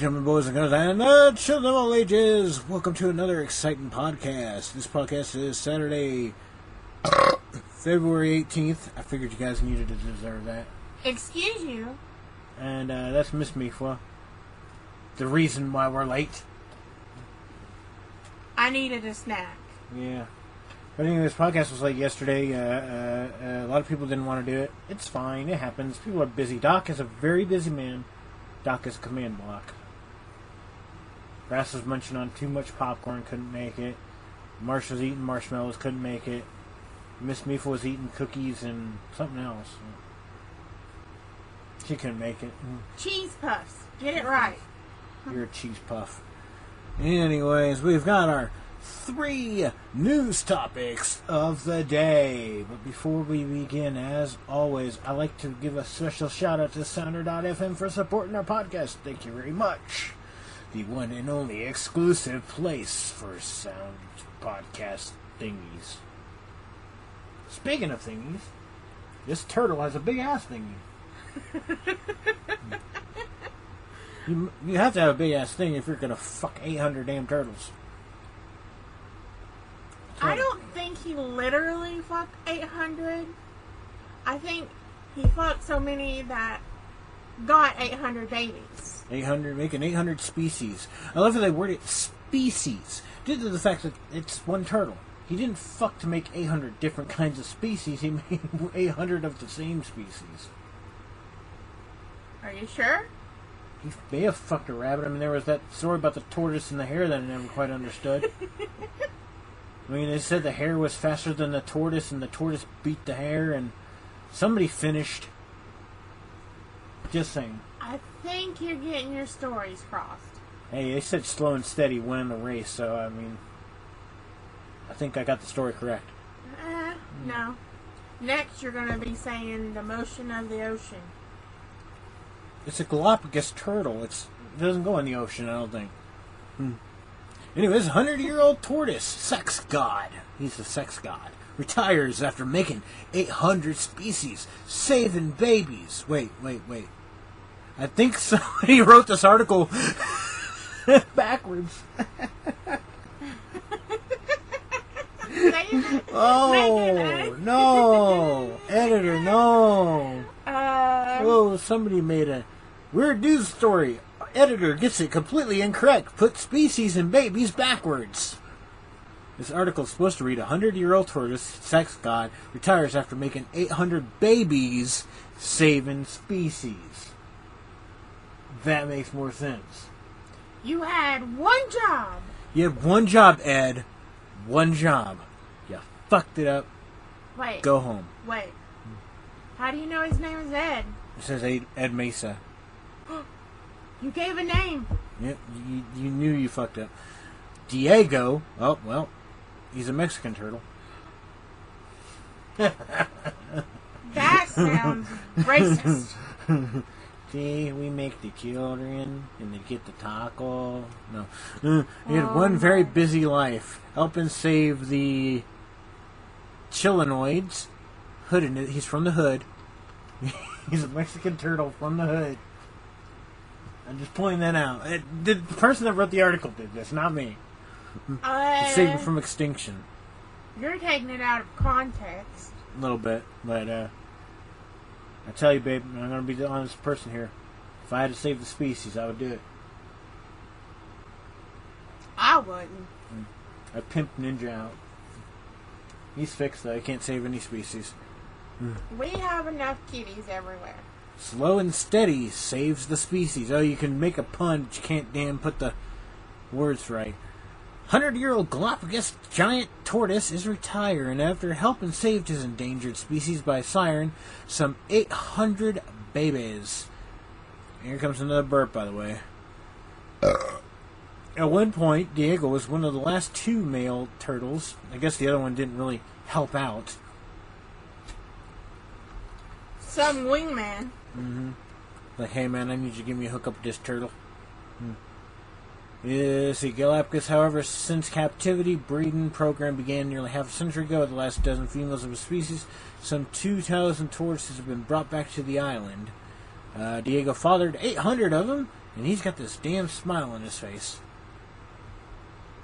and gentlemen, boys and girls, and uh, children of all ages, welcome to another exciting podcast. This podcast is Saturday, February 18th. I figured you guys needed to deserve that. Excuse you. And uh, that's Miss Mifwa. The reason why we're late. I needed a snack. Yeah. But anyway, this podcast was late yesterday. Uh, uh, uh, a lot of people didn't want to do it. It's fine. It happens. People are busy. Doc is a very busy man. Doc is a command block. Brass was munching on too much popcorn, couldn't make it. Marsh was eating marshmallows, couldn't make it. Miss Mifa was eating cookies and something else. She couldn't make it. Mm. Cheese puffs. Get it right. You're a cheese puff. Anyways, we've got our three news topics of the day. But before we begin, as always, I'd like to give a special shout out to Sounder.fm for supporting our podcast. Thank you very much. The one and only exclusive place for sound podcast thingies. Speaking of thingies, this turtle has a big ass thingy. you, you have to have a big ass thing if you're gonna fuck 800 damn turtles. I don't think he literally fucked 800. I think he fucked so many that got 800 babies. 800, making 800 species. I love how they word it species, due to the fact that it's one turtle. He didn't fuck to make 800 different kinds of species, he made 800 of the same species. Are you sure? He may have fucked a rabbit. I mean, there was that story about the tortoise and the hare that I never quite understood. I mean, they said the hare was faster than the tortoise, and the tortoise beat the hare, and somebody finished. Just saying. I think you're getting your stories crossed. Hey, they said slow and steady win the race, so I mean, I think I got the story correct. Eh, no. Next, you're going to be saying the motion of the ocean. It's a Galapagos turtle. It's, it doesn't go in the ocean, I don't think. Hmm. Anyways, 100 year old tortoise, sex god. He's a sex god. Retires after making 800 species, saving babies. Wait, wait, wait. I think somebody wrote this article backwards. oh, no. Editor, no. Uh, Oh, somebody made a weird news story. Editor gets it completely incorrect. Put species and babies backwards. This article is supposed to read: a hundred-year-old tortoise, sex god, retires after making 800 babies, saving species. That makes more sense. you had one job. You had one job, Ed. One job. You fucked it up. Wait. Go home. Wait. How do you know his name is Ed? It says Ed Ed Mesa. You gave a name. Yep, you, you knew you fucked up. Diego, oh, well, he's a Mexican turtle. That sounds racist. See, we make the children and they get the taco. No. Uh, he had one very busy life, helping save the Chelonoidis. Hood in it. He's from the hood. he's a Mexican turtle from the hood. I'm just pointing that out. It, the person that wrote the article did this, not me. Uh, him from extinction. you're taking it out of context. A little bit, but uh, I tell you, babe, I'm gonna be the honest person here. If I had to save the species, I would do it. I wouldn't. Mm. I pimped Ninja out. He's fixed though. He can't save any species. Mm. We have enough kitties everywhere. Slow and steady saves the species. Oh, you can make a pun, but you can't damn put the words right. Hundred-year-old Galapagos giant tortoise is retired after helping save his endangered species by siren some 800 babies. Here comes another burp, by the way. At one point, Diego was one of the last two male turtles. I guess the other one didn't really help out. Some wingman. Like, hey man, I need you to give me a hookup with this turtle. Hmm. Yeah, see, Galapagos, however, since captivity breeding program began nearly half a century ago, the last dozen females of the species, some 2,000 tortoises have been brought back to the island. Uh, Diego fathered 800 of them and he's got this damn smile on his face.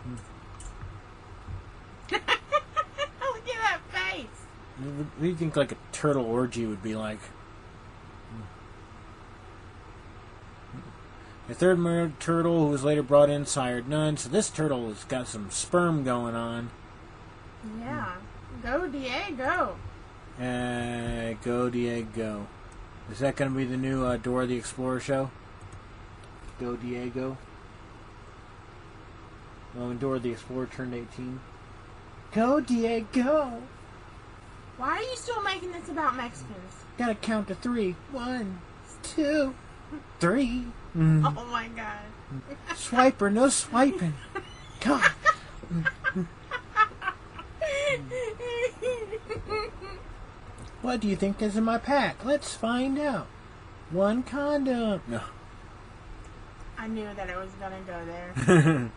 Look at that face. What do you think like a turtle orgy would be like? The third murdered turtle, who was later brought in, sired none. So this turtle has got some sperm going on. Yeah. Go Diego. Uh, go Diego. Is that going to be the new uh, Dora the Explorer show? Go Diego. Well, when Dora the Explorer turned 18. Go Diego! Why are you still making this about Mexicans? Gotta count to three. One, two, three. Mm. Oh my god. Swiper, no swiping. God. What do you think is in my pack? Let's find out. One condom. No. I knew that it was gonna go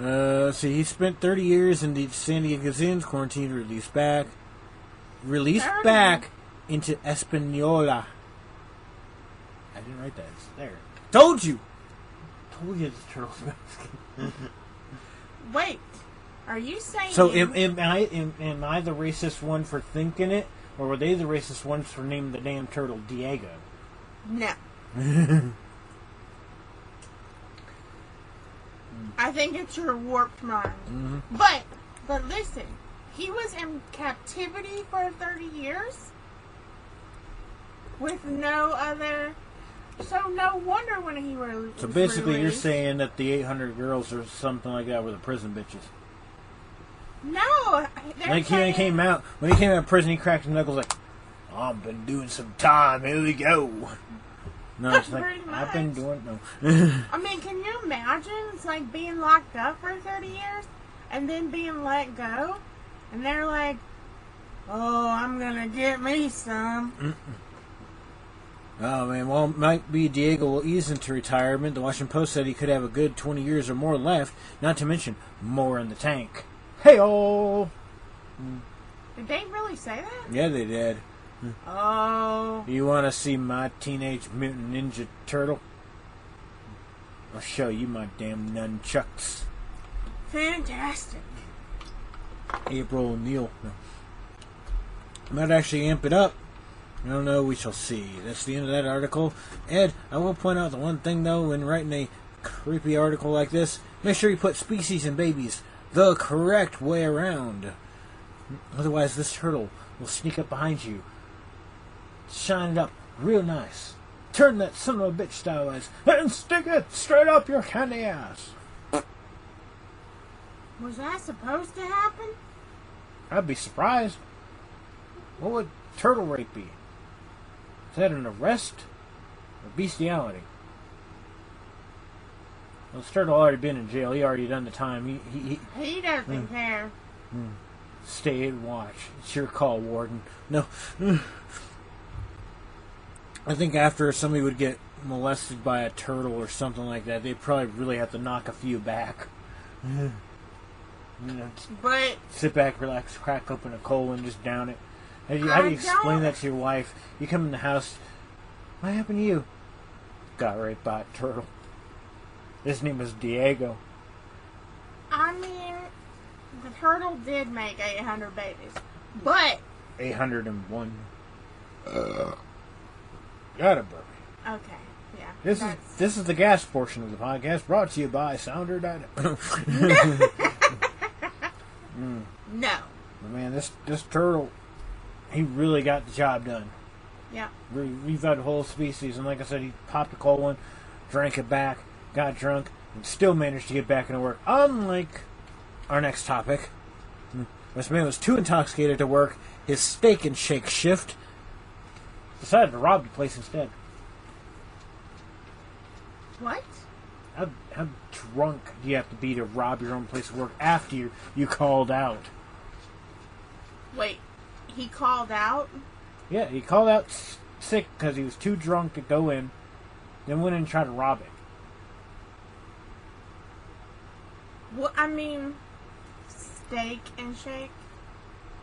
there. uh, see, he spent 30 years in the San Diego Zins, quarantined, released back. Released 30? back into Espanola. I didn't write that. It's there. Told you! Told you the turtle's Mexican. Wait. Are you saying So am, am I am, am I the racist one for thinking it, or were they the racist ones for naming the damn turtle Diego? No. I think it's your warped mind. Mm-hmm. But but listen, he was in captivity for 30 years with no other. So no wonder when he were. So basically, you're saying that the 800 girls or something like that were the prison bitches. no. Like he when he came out, when he came out of prison, he cracked his knuckles like, "I've been doing some time. Here we go." No, it's like I've been doing no. I mean, can you imagine? It's like being locked up for 30 years and then being let go, and they're like, "Oh, I'm gonna get me some." Oh man, well, might be Diego will ease into retirement. The Washington Post said he could have a good 20 years or more left, not to mention more in the tank. Hey oh, Did they really say that? yeah, they did. Oh, You want to see my teenage mutant ninja turtle? I'll show you my damn nunchucks. fantastic! April O'Neil. No. Might actually amp it up. I don't know. We shall see. That's the end of that article. Ed, I will point out the one thing though, when writing a creepy article like this, make sure you put species and babies the correct way around. Otherwise, this turtle will sneak up behind you, shine it up real nice, turn that son of a bitch sideways, and stick it straight up your candy ass. Was that supposed to happen? I'd be surprised. What would turtle rape be? Is that an arrest or bestiality? Well, this turtle already been in jail. He already done the time. He, he, he He doesn't hmm. care. Hmm. stay and watch. It's your call, warden. No. I think after somebody would get molested by a turtle or something like that, they'd probably really have to knock a few back. you know, But sit back, relax, crack open a coal, and just down it. How do you, how do you explain that to your wife? You come in the house. What happened to you? Got raped by a turtle. His name was Diego. I mean, the turtle did make 800 babies, but 801. Uh, got a burp. okay, yeah. This is this is the gas portion of the podcast brought to you by Sounder Dynamo. Hmm. no. Man, this this turtle, he really got the job done. Yeah. Re- revived the whole species, and like I said, he popped a cold one, drank it back, got drunk, and still managed to get back into work. Unlike our next topic, this man was too intoxicated to work his steak and shake shift. Decided to rob the place instead. What? How, how drunk do you have to be to rob your own place of work after you, you called out? Wait, he called out? Yeah, he called out sick because he was too drunk to go in, then went in and tried to rob it. Well, I mean, steak and shake.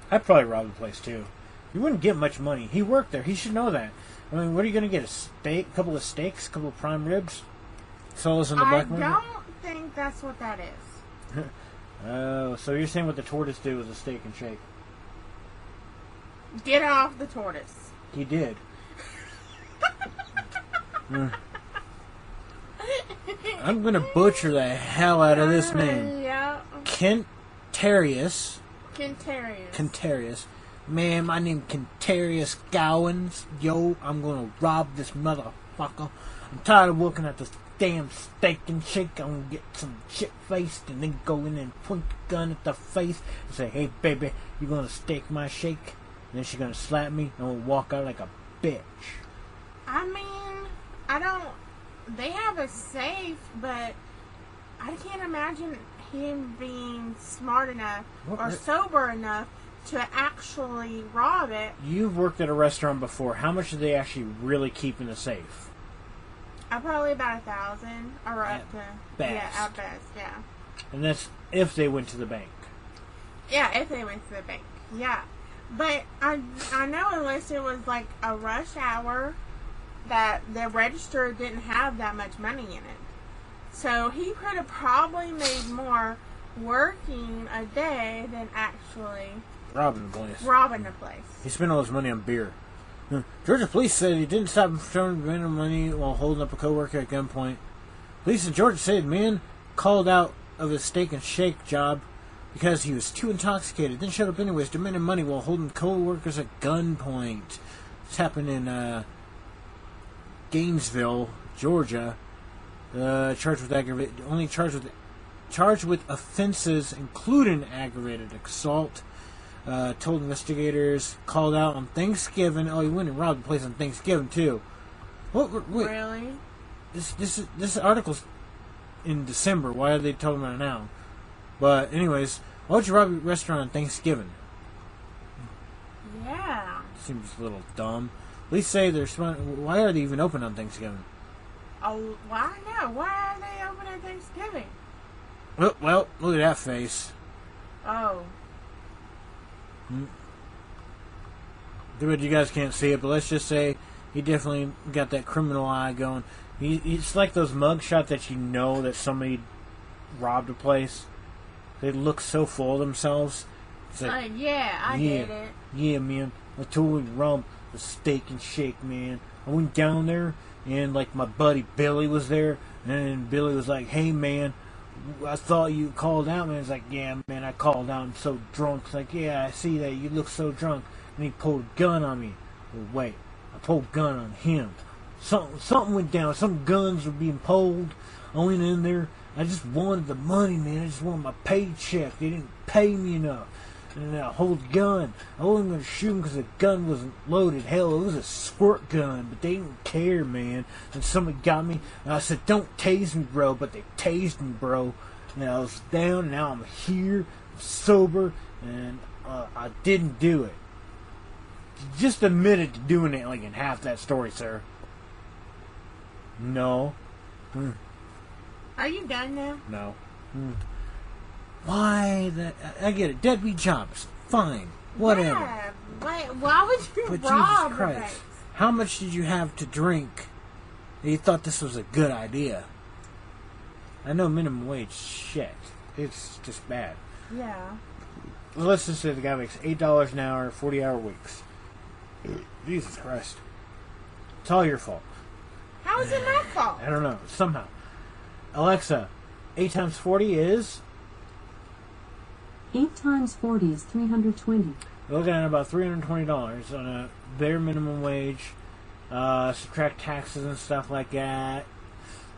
I'd probably rob the place too. You wouldn't get much money. He worked there. He should know that. I mean, what are you going to get? A steak, a couple of steaks, a couple of prime ribs? Solis in the I black market? I don't think that's what that is. Oh, so you're saying what the tortoise did was a steak and shake? Get off the tortoise. He did. Mm. I'm gonna butcher the hell out of this name. Yeah. Kentarius. Quintarius. Kentarius. Man, my name Kentarius Gowans. Yo, I'm gonna rob this motherfucker. I'm tired of looking at this damn steak and shake. I'm gonna get some shit faced and then go in and point the gun at the face and say, hey baby, you gonna steak my shake? Then she's gonna slap me and gonna walk out like a bitch. I mean, I don't. They have a safe, but I can't imagine him being smart enough What- or sober enough to actually rob it. You've worked at a restaurant before. How much do they actually really keep in the safe? Uh, probably about a thousand or At up to best. yeah, at best, yeah, And that's if they went to the bank. yeah. If they went to the bank, yeah. But I I know unless it was like a rush hour, that the register didn't have that much money in it. So he could have probably made more working a day than actually Robbing the place. robbing the place. He spent all his money on beer. Georgia police said he didn't stop him from showing random money while holding up a coworker at gunpoint. Police in Georgia said the man called out of his steak and shake job because he was too intoxicated, then showed up anyways, demanding money while holding coworkers at gunpoint. This happened in uh, Gainesville, Georgia. Uh, charged with aggravated, only charged with charged with offenses including aggravated assault uh, told investigators called out on Thanksgiving. Oh, he went and robbed the place on Thanksgiving too. What? Wait, Really? this this this article's in December. Why are they talking about it now? But anyways, why would you rob a restaurant on Thanksgiving? Yeah. Seems a little dumb. At least say they're why are they even open on Thanksgiving? Oh, why no? Why are they open on Thanksgiving? Well, well, look at that face. Oh, hmm. But you guys can't see it, but let's just say he definitely got that criminal eye going. He, it's like those mug shots that you know that somebody robbed a place. They look so full of themselves. It's like, uh, yeah, I yeah, get it. yeah, man. I totally robbed the steak and shake, man. I went down there and like my buddy Billy was there, and Billy was like, "Hey, man." I thought you called out, man. It's like, yeah, man, I called out. I'm so drunk. It's like, yeah, I see that. You look so drunk. And he pulled a gun on me. Well, wait, I pulled a gun on him. Something, something went down. Some guns were being pulled. I went in there. I just wanted the money, man. I just wanted my paycheck. They didn't pay me enough. And I hold gun. I wasn't going to shoot him because the gun wasn't loaded. Hell, it was a squirt gun, but they didn't care, man. And somebody got me, and I said, don't tase me, bro. But they tased me, bro. And I was down, and now I'm here, sober, and uh, I didn't do it. Just admitted to doing it like in half that story, sir. No. Hmm. Are you done now? No. Hmm. Why the? I get it. Deadbeat jobs. Fine. Whatever. Yeah, why, why would you But rob Jesus Christ. place? How much did you have to drink that you thought this was a good idea? I know minimum wage shit. It's just bad. Yeah. Well, let's just say the guy makes eight dollars an hour, forty hour weeks. Jesus Christ. It's all your fault. How is it my fault? I don't know. Somehow. Alexa, eight times forty is 8 times 40 is 320. We're looking at about three hundred twenty dollars on a bare minimum wage. Uh, subtract taxes and stuff like that.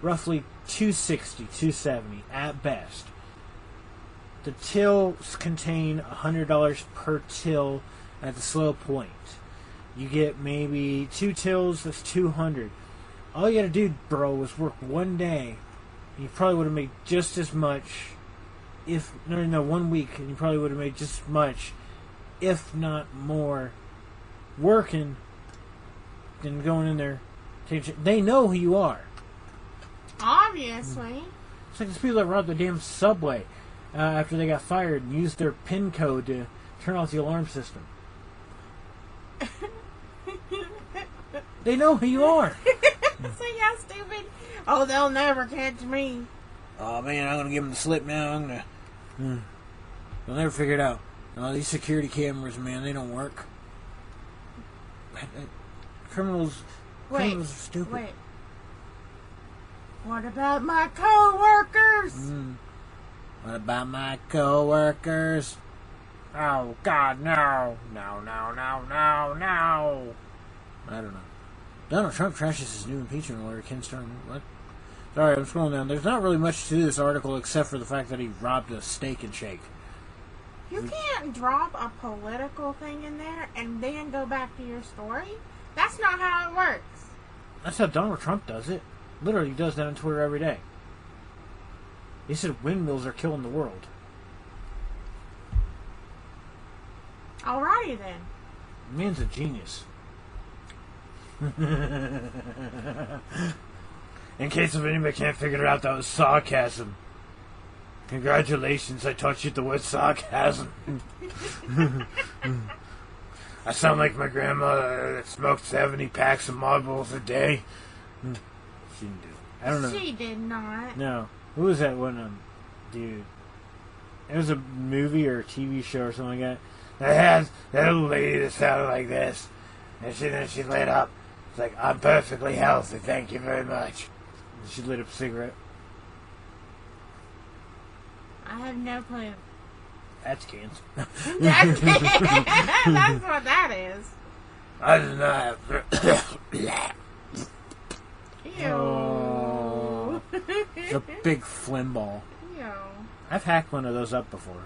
Roughly 260, 270 at best. The tills contain hundred dollars per till at the slow point. You get maybe two tills. That's two hundred. All you gotta do, bro, was work one day. You probably would have made just as much. If no, no, one week, and you probably would have made just as much if not more, working than going in there. They know who you are. Obviously. It's like these people that robbed the damn subway uh, after they got fired and used their PIN code to turn off the alarm system. they know who you are. so how stupid Oh, they'll never catch me. Oh man, I'm gonna give them the slip now. I'm gonna. Hmm. They'll never figure it out. Oh, these security cameras, man, they don't work. Criminals, Wait, criminals are stupid. wait. What about my coworkers? Mm. What about my coworkers? Oh God, no, no, no, no, no, no. I don't know. Donald Trump trashes his new impeachment lawyer, Ken Starr. What? Sorry, I'm scrolling down. There's not really much to this article except for the fact that he robbed a steak and shake. You mm. can't drop a political thing in there and then go back to your story. That's not how it works. That's how Donald Trump does it. Literally, he does that on Twitter every day. He said windmills are killing the world. Alrighty then. The man's a genius. In case if anybody can't figure it out, that was sarcasm. Congratulations, I taught you the word sarcasm. I sound like my grandmother that smoked 70 packs of marbles a day. She didn't do it. I don't know. She did not. No. Who was that one? Um, dude. It was a movie or a TV show or something like that. That has that little lady that sounded like this. And she then she lit up. It's like, I'm perfectly healthy, thank you very much. And she lit up a cigarette. I have no clue. That's cancer. That's, that's what that is. I do not have. Ew. Oh. it's a big phlegm ball. Ew. I've hacked one of those up before.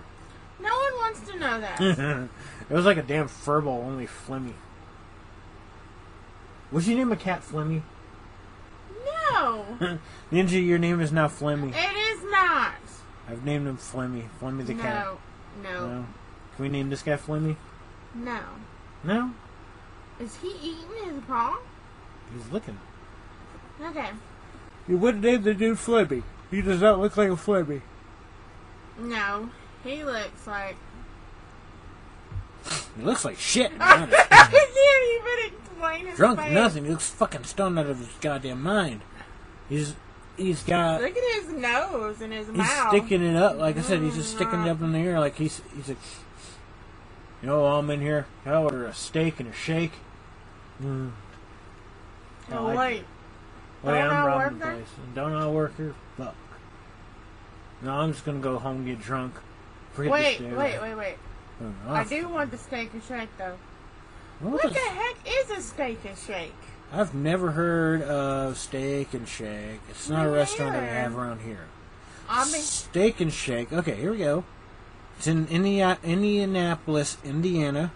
No one wants to know that. it was like a damn fur ball, only phlegmy. Would you name a cat Flemmy? No, Ninja, your name is now Flemmy. it is not. I've named him Flemmy. Flemmy the cat. No, no, No. Can we name this guy Flemmy? no. No. Is he eating his paw? He's looking. Okay. You wouldn't name the dude Flemmy. He does not look like a Flemmy. No, he looks like. He looks like shit. to be I honest. can't even explain his Drunk face. nothing. He looks fucking stoned out of his goddamn mind. He's he's got Look at his nose and his he's mouth. He's sticking it up. Like I said, he's just sticking it up in the air. Like he's he's like, you know, I'm in here. Can I order a steak and a shake? Mm. Oh, wait. Wait, Don't I'm I robbing the place. Don't I work here? Fuck. No, I'm just gonna go home and get drunk. Forget Wait, wait, wait, wait. Oh, I do want the steak and shake though. What What the heck is a steak and shake? I've never heard of Steak and Shake. It's not a Me restaurant that we have around here. I mean, Steak and Shake. Okay, here we go. It's in Indiana, Indianapolis, Indiana.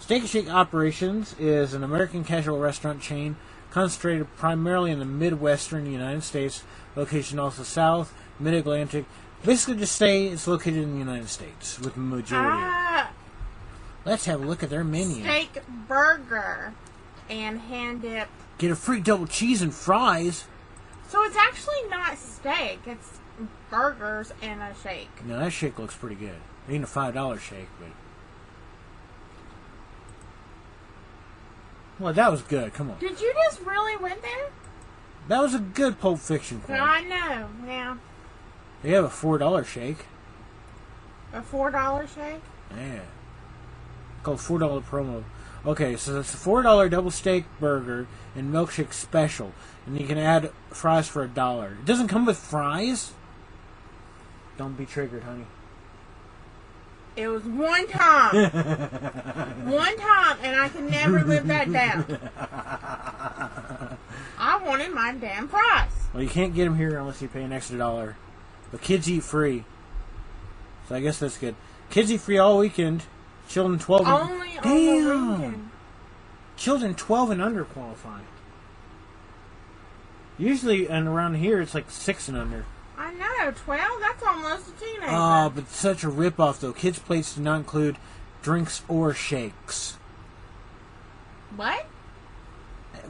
Steak and Shake Operations is an American casual restaurant chain concentrated primarily in the Midwestern United States, location also South, Mid Atlantic. Basically, to say it's located in the United States with the majority. ah, Let's have a look at their menu. steak burger and hand dip. Get a free double cheese and fries. So it's actually not steak. It's burgers and a shake. Now that shake looks pretty good. It ain't a five dollar shake, but well, that was good. Come on, Did you just really went there? that was a good Pulp Fiction quote. I know. Yeah, They have a four dollar shake. a four dollar shake. Yeah, called four dollar promo. Okay, so it's a four dollar double steak burger and milkshake special, and you can add fries for a dollar. It doesn't come with fries. Don't be triggered, honey. It was one time, one time, and I can never live that down. I wanted my damn price. Well, you can't get them here unless you pay an extra dollar. But kids eat free. So I guess that's good. Kids eat free all weekend. Children 12 and Only on the Damn. Children 12 and under qualify. Usually, and around here, it's like 6 and under. I know, twelve. That's almost a teenager. Oh, but such a ripoff, though. Kids' plates do not include drinks or shakes. what?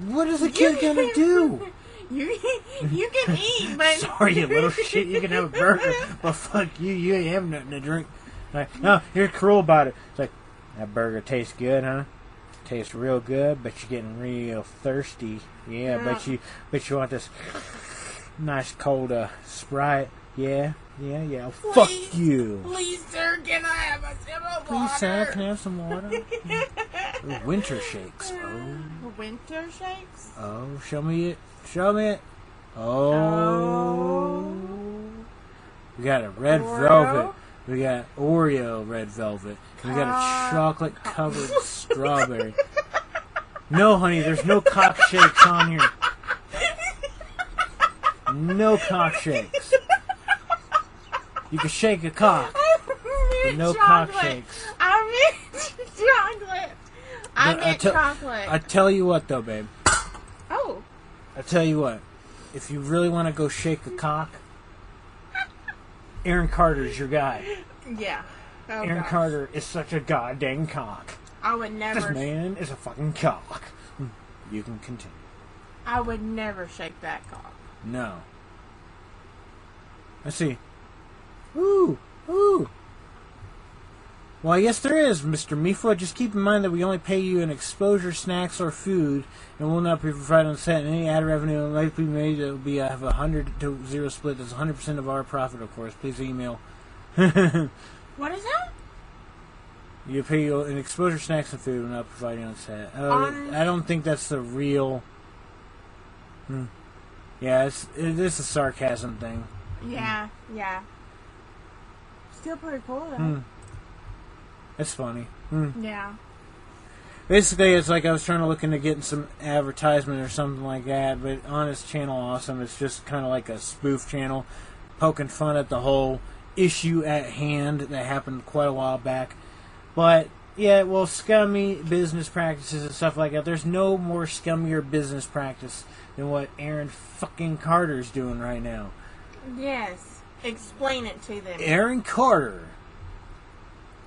What is a kid gonna do? You you can eat, but Sorry, you little shit. You can have a burger, but fuck you. You ain't have nothing to drink. Like, no, you're cruel about it. It's like that burger tastes good, huh? Tastes real good, but you're getting real thirsty. Yeah, Yeah. but you, but you want this. nice cold uh, Sprite. Yeah, yeah, yeah. Fuck you. Please, sir, can I have a sip of Please, water? sir, can I have some water? Winter shakes. Oh, Winter shakes? oh, show me it. Show me it. Oh. We got a red Oreo? velvet. We got Oreo red velvet. We got a chocolate covered strawberry. No, honey, there's no cock shakes on here. No cock shakes. You can shake a cock, but no cock shakes. I meant chocolate. I But I meant tell- chocolate. I tell you what, though, babe. oh, I tell you what. If you really want to go shake a cock, Aaron Carter's your guy. yeah. Oh, Aaron gosh. Carter is such a goddamn cock. I would never. This man is a fucking cock. Hmm. You can continue. I would never shake that cock. No. Let's see. Ooh, ooh. Well, yes, there is, Mr. Mifa. Just keep in mind that we only pay you in exposure, snacks, or food, and will not be provided on set. Any ad revenue might be made It will be uh, have a hundred to zero split. That's 100 percent of our profit, of course. Please email. What is that? You pay you in exposure, snacks, and food, and not providing on set. Uh, On- I don't think that's the real. Hmm. Yeah, it's it is a sarcasm thing. Yeah, yeah. Still pretty cool though. Hmm. It's funny. Hmm. Yeah. Basically, it's like I was trying to look into getting some advertisement or something like that, but on his channel, awesome. It's just kind of like a spoof channel, poking fun at the whole issue at hand that happened quite a while back. But yeah, well, scummy business practices and stuff like that. There's no more scummier business practice than what Aaron fucking Carter's doing right now. Yes. Explain it to them. Aaron Carter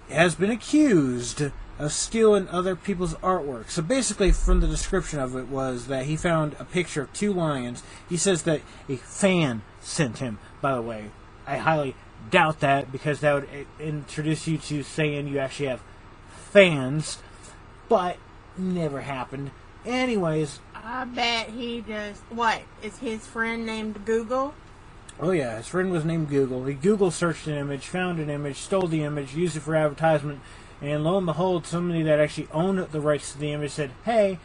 has been accused of stealing other people's artwork. So basically, from the description of it, was that he found a picture of two lions. He says that a fan sent him. By the way, I highly doubt that because that would eh, introduce you to saying you actually have fans, but never happened. Anyways, I bet he just. What? Is his friend named Google? Oh yeah, his friend was named Google. He Google searched an image, found an image, stole the image, used it for advertisement, and lo and behold, somebody that actually owned the rights to the image said, "Hey,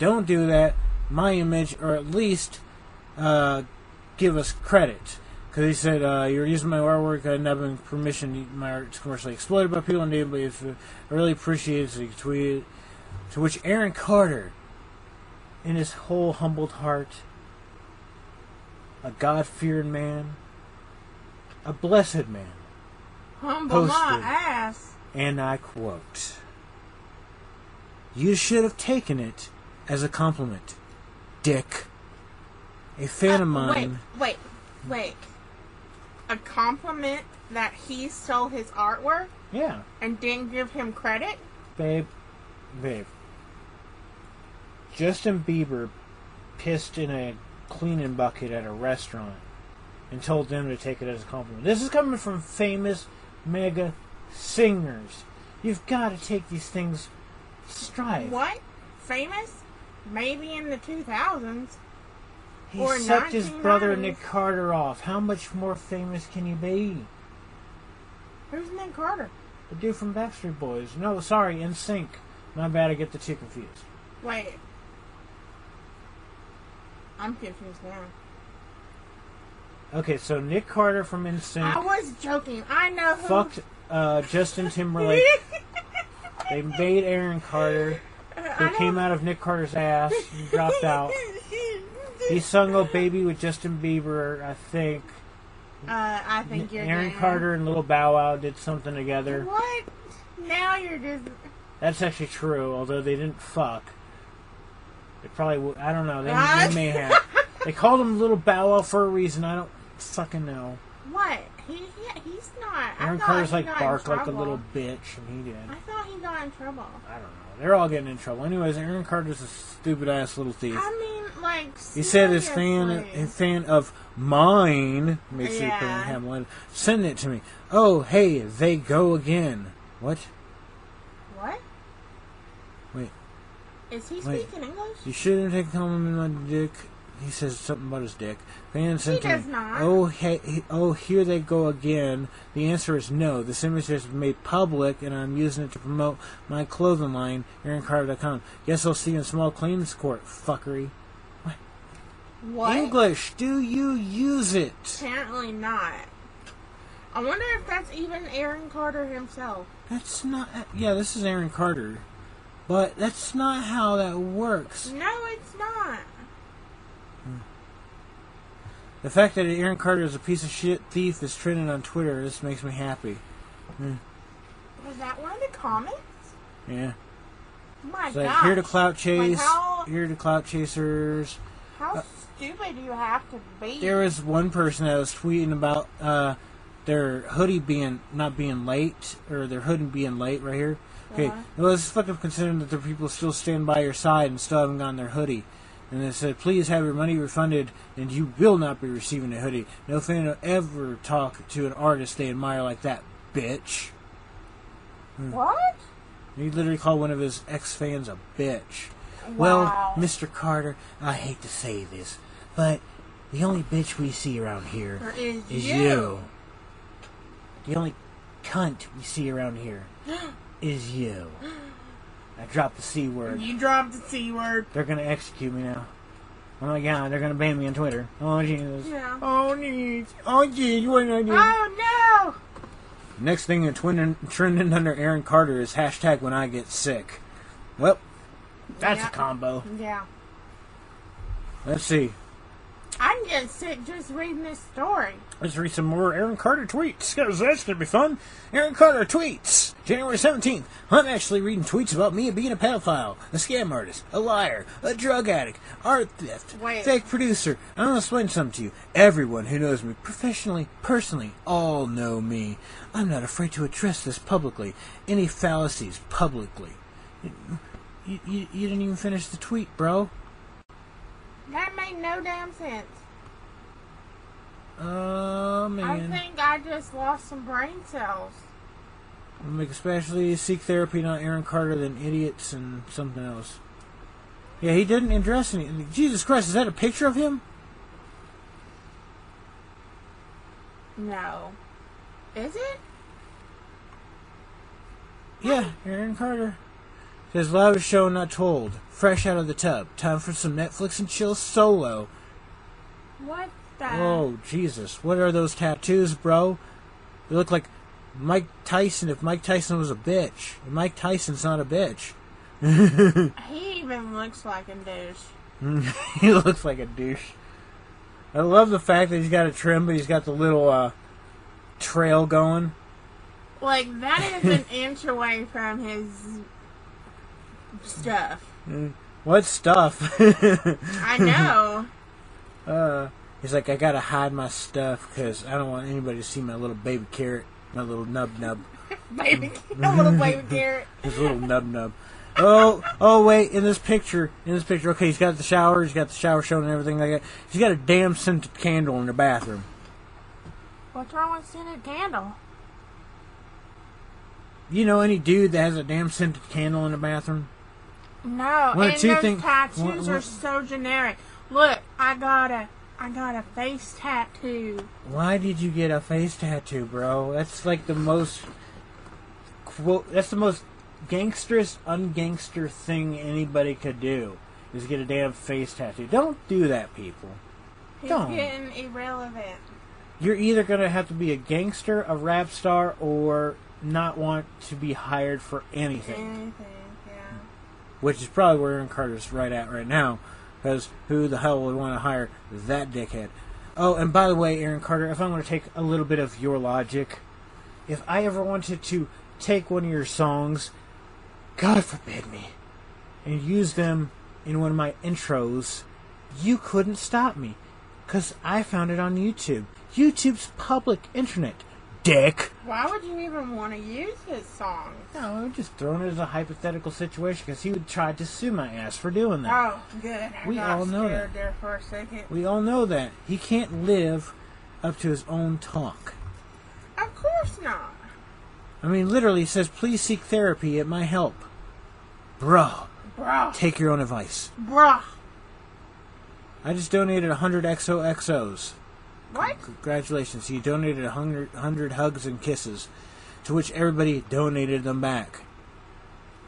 don't do that. My image, or at least uh, give us credit." Because he said, uh, "You're using my artwork. I never been permission. My art's commercially exploited by people, and anybody if I really appreciate it, he tweeted." To which Aaron Carter, in his whole humbled heart, a God fearing man, a blessed man, Humble my Posted. ass. and I quote, You should have taken it as a compliment, Dick. A fan of Uh, mine. Wait, wait, wait. A compliment that he stole his artwork Yeah, and didn't give him credit? babe, babe. Justin Bieber pissed in a cleaning bucket at a restaurant and told them to take it as a compliment. This is coming from famous mega singers. You've got to take these things stride. What? Famous? Maybe in the 2000s. He Or sucked his brother Nick Carter off. How much more famous can you be? Who's Nick Carter? The dude from Backstreet Boys. No, sorry, NSYNC. My bad, I get the two confused. Wait. I'm confused now. Okay, so Nick Carter from NSYNC I was joking. I know who. fucked uh, Justin Timberlake. they made Aaron Carter, who came out of Nick Carter's ass and dropped out. He sung "Oh Baby" with Justin Bieber, I think. Uh, I think you're Aaron Carter and Little Bow Wow did something together. What? Now you're just. That's actually true, although they didn't fuck. They probably would. I don't know. They, they may have. They called him Little Bow Wow for a reason. I don't fucking know. What? He, he he's not. Aaron Carter's like barked like a little bitch, and he did. I thought he got in trouble. I don't know. They're all getting in trouble. Anyways, Aaron Carter's a stupid ass little thief. I mean, like. He said his fan, a fan of mine, make sure you put in Yeah. one, send it to me. Oh, hey, they go again. What? Wait. Is he Wait. speaking English? You shouldn't have compliment on my dick. he says something about his dick. Fan sent does me, not. Oh, hey, he- oh, here they go again. The answer is no. This image has been made public, and I'm using it to promote my clothing line, AaronCarter.com. Guess I'll see you in small claims court, fuckery. What? English, do you use it? Apparently not. I wonder if that's even Aaron Carter himself. That's not. Yeah, this is Aaron Carter, but that's not how that works. No, it's not. Hmm. The fact that Aaron Carter is a piece of shit thief is trending on Twitter. This makes me happy. Hmm. Was that one of the comments? Yeah. My It's like gosh. here to clout chase. how- Here to clout chasers. How uh, stupid do you have to be? There was one person that was tweeting about uh, their hoodie being not being late or their hoodie being late right here. Okay, Uh-huh. well, it's fucking considering that the people still stand by your side and still haven't gotten their hoodie. And they said, please have your money refunded and you will not be receiving a hoodie. No fan will ever talk to an artist they admire like that, bitch. What? He literally called one of his ex fans a bitch. Wow. Well, Mr. Carter, I hate to say this, but the only bitch we see around here is, is, is you. you. The only cunt we see around here is you. I dropped the C word. You dropped the C word. They're gonna execute me now. Oh my god, they're gonna ban me on Twitter. Oh Jesus. Yeah. Oh jeez. Oh jeez, what did I do? Oh no! Next thing in twin- trending under Aaron Carter is hashtag when I get sick. Well, that's Yeah. a combo. Yeah. Let's see. I'm just sick just reading this story. Let's read some more Aaron Carter tweets, because that's going to be fun. Aaron Carter tweets, January 17th. I'm actually reading tweets about me being a pedophile, a scam artist, a liar, a drug addict, art theft, Wait. fake producer. I'm going to explain something to you. Everyone who knows me, professionally, personally, all know me. I'm not afraid to address this publicly. Any fallacies, publicly. You, you, you didn't even finish the tweet, bro. Made no damn sense. Oh, I think I just lost some brain cells. Make especially seek therapy, not Aaron Carter, than idiots and something else. Yeah, he didn't address any. Jesus Christ, is that a picture of him? No. Is it? Yeah, Aaron Carter. Says loud show not told. Fresh out of the tub. Time for some Netflix and chill solo. What the? Oh Jesus, what are those tattoos, bro? They look like Mike Tyson. If Mike Tyson was a bitch, Mike Tyson's not a bitch. He even looks like a douche. he looks like a douche. I love the fact that he's got a trim, but he's got the little uh, trail going. Like, that is an inch away from his stuff. What stuff? I know. uh, he's like, I gotta hide my stuff because I don't want anybody to see my little baby carrot, my little nub nub, baby, a little baby carrot. his little nub nub. Oh, oh wait! In this picture, in this picture, okay, he's got the shower, he's got the shower showing and everything like that. He's got a damn scented candle in the bathroom. What's wrong with scented candle? You know any dude that has a damn scented candle in the bathroom? No, and those tattoos are so generic. Look, I got a, I got a face tattoo. Why did you get a face tattoo, bro? That's like the most quote. That's the most gangsterous, ungangster thing anybody could do is get a damn face tattoo. Don't do that, people. He's Don't. getting irrelevant. You're either gonna have to be a gangster, a rap star, or not want to be hired for anything. Anything. Which is probably where Aaron Carter's right at right now, because who the hell would want to hire that dickhead? Oh, and by the way, Aaron Carter, if I'm going to take a little bit of your logic, if I ever wanted to take one of your songs, God forbid me, and use them in one of my intros, you couldn't stop me, because I found it on YouTube. YouTube's public internet, dick. Why would you even want to use his songs? No, I'm just throwing it as a hypothetical situation because he would try to sue my ass for doing that. Oh, good. I We got all know that. there for a second. We all know that. He can't live up to his own talk. Of course not. I mean, literally, he says, please seek therapy, it might help. Bro, Bruh. take your own advice. Bruh. I just donated 100 XOXOs. What? Congratulations, you donated 100, 100 hugs and kisses, to which everybody donated them back.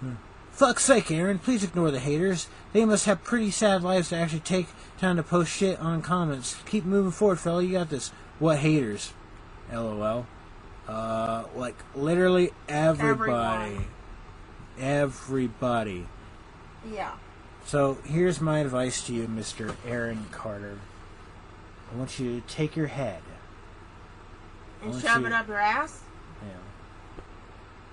Hmm. Fuck's sake, Aaron, please ignore the haters. They must have pretty sad lives to actually take time to post shit on comments. Keep moving forward, fella. You got this. What haters? LOL. Uh, like literally everybody. Everyone. Everybody. Yeah. So here's my advice to you, Mr. Aaron Carter. I want you to take your head. And shove you- it up your ass? Yeah.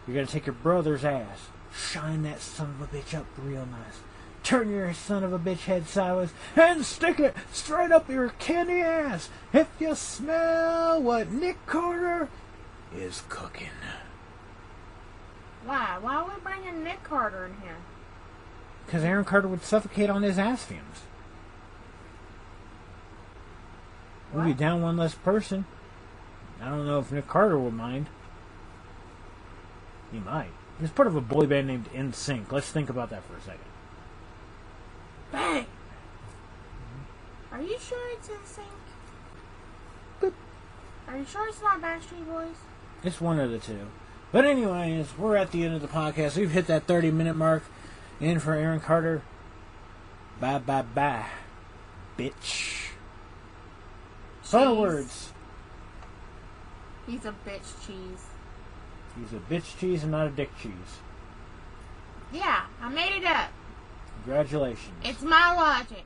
You're gonna take your brother's ass, shine that son of a bitch up real nice, turn your son of a bitch head sideways, and stick it straight up your candy ass. If you smell what Nick Carter is cooking. Why? Why are we bringing Nick Carter in here? Because Aaron Carter would suffocate on his ass fumes. We'll be down one less person. I don't know if Nick Carter will mind. He might. He's part of a boy band named NSYNC. Let's think about that for a second. Bang! Are you sure it's in sync? Boop. Are you sure it's not Backstreet Boys? It's one of the two. But anyways, we're at the end of the podcast. We've hit that 30 minute mark. In for Aaron Carter. Bye bye bye. Bitch. Final words. He's a bitch cheese. He's a bitch cheese and not a dick cheese. Yeah, I made it up. Congratulations. It's my logic.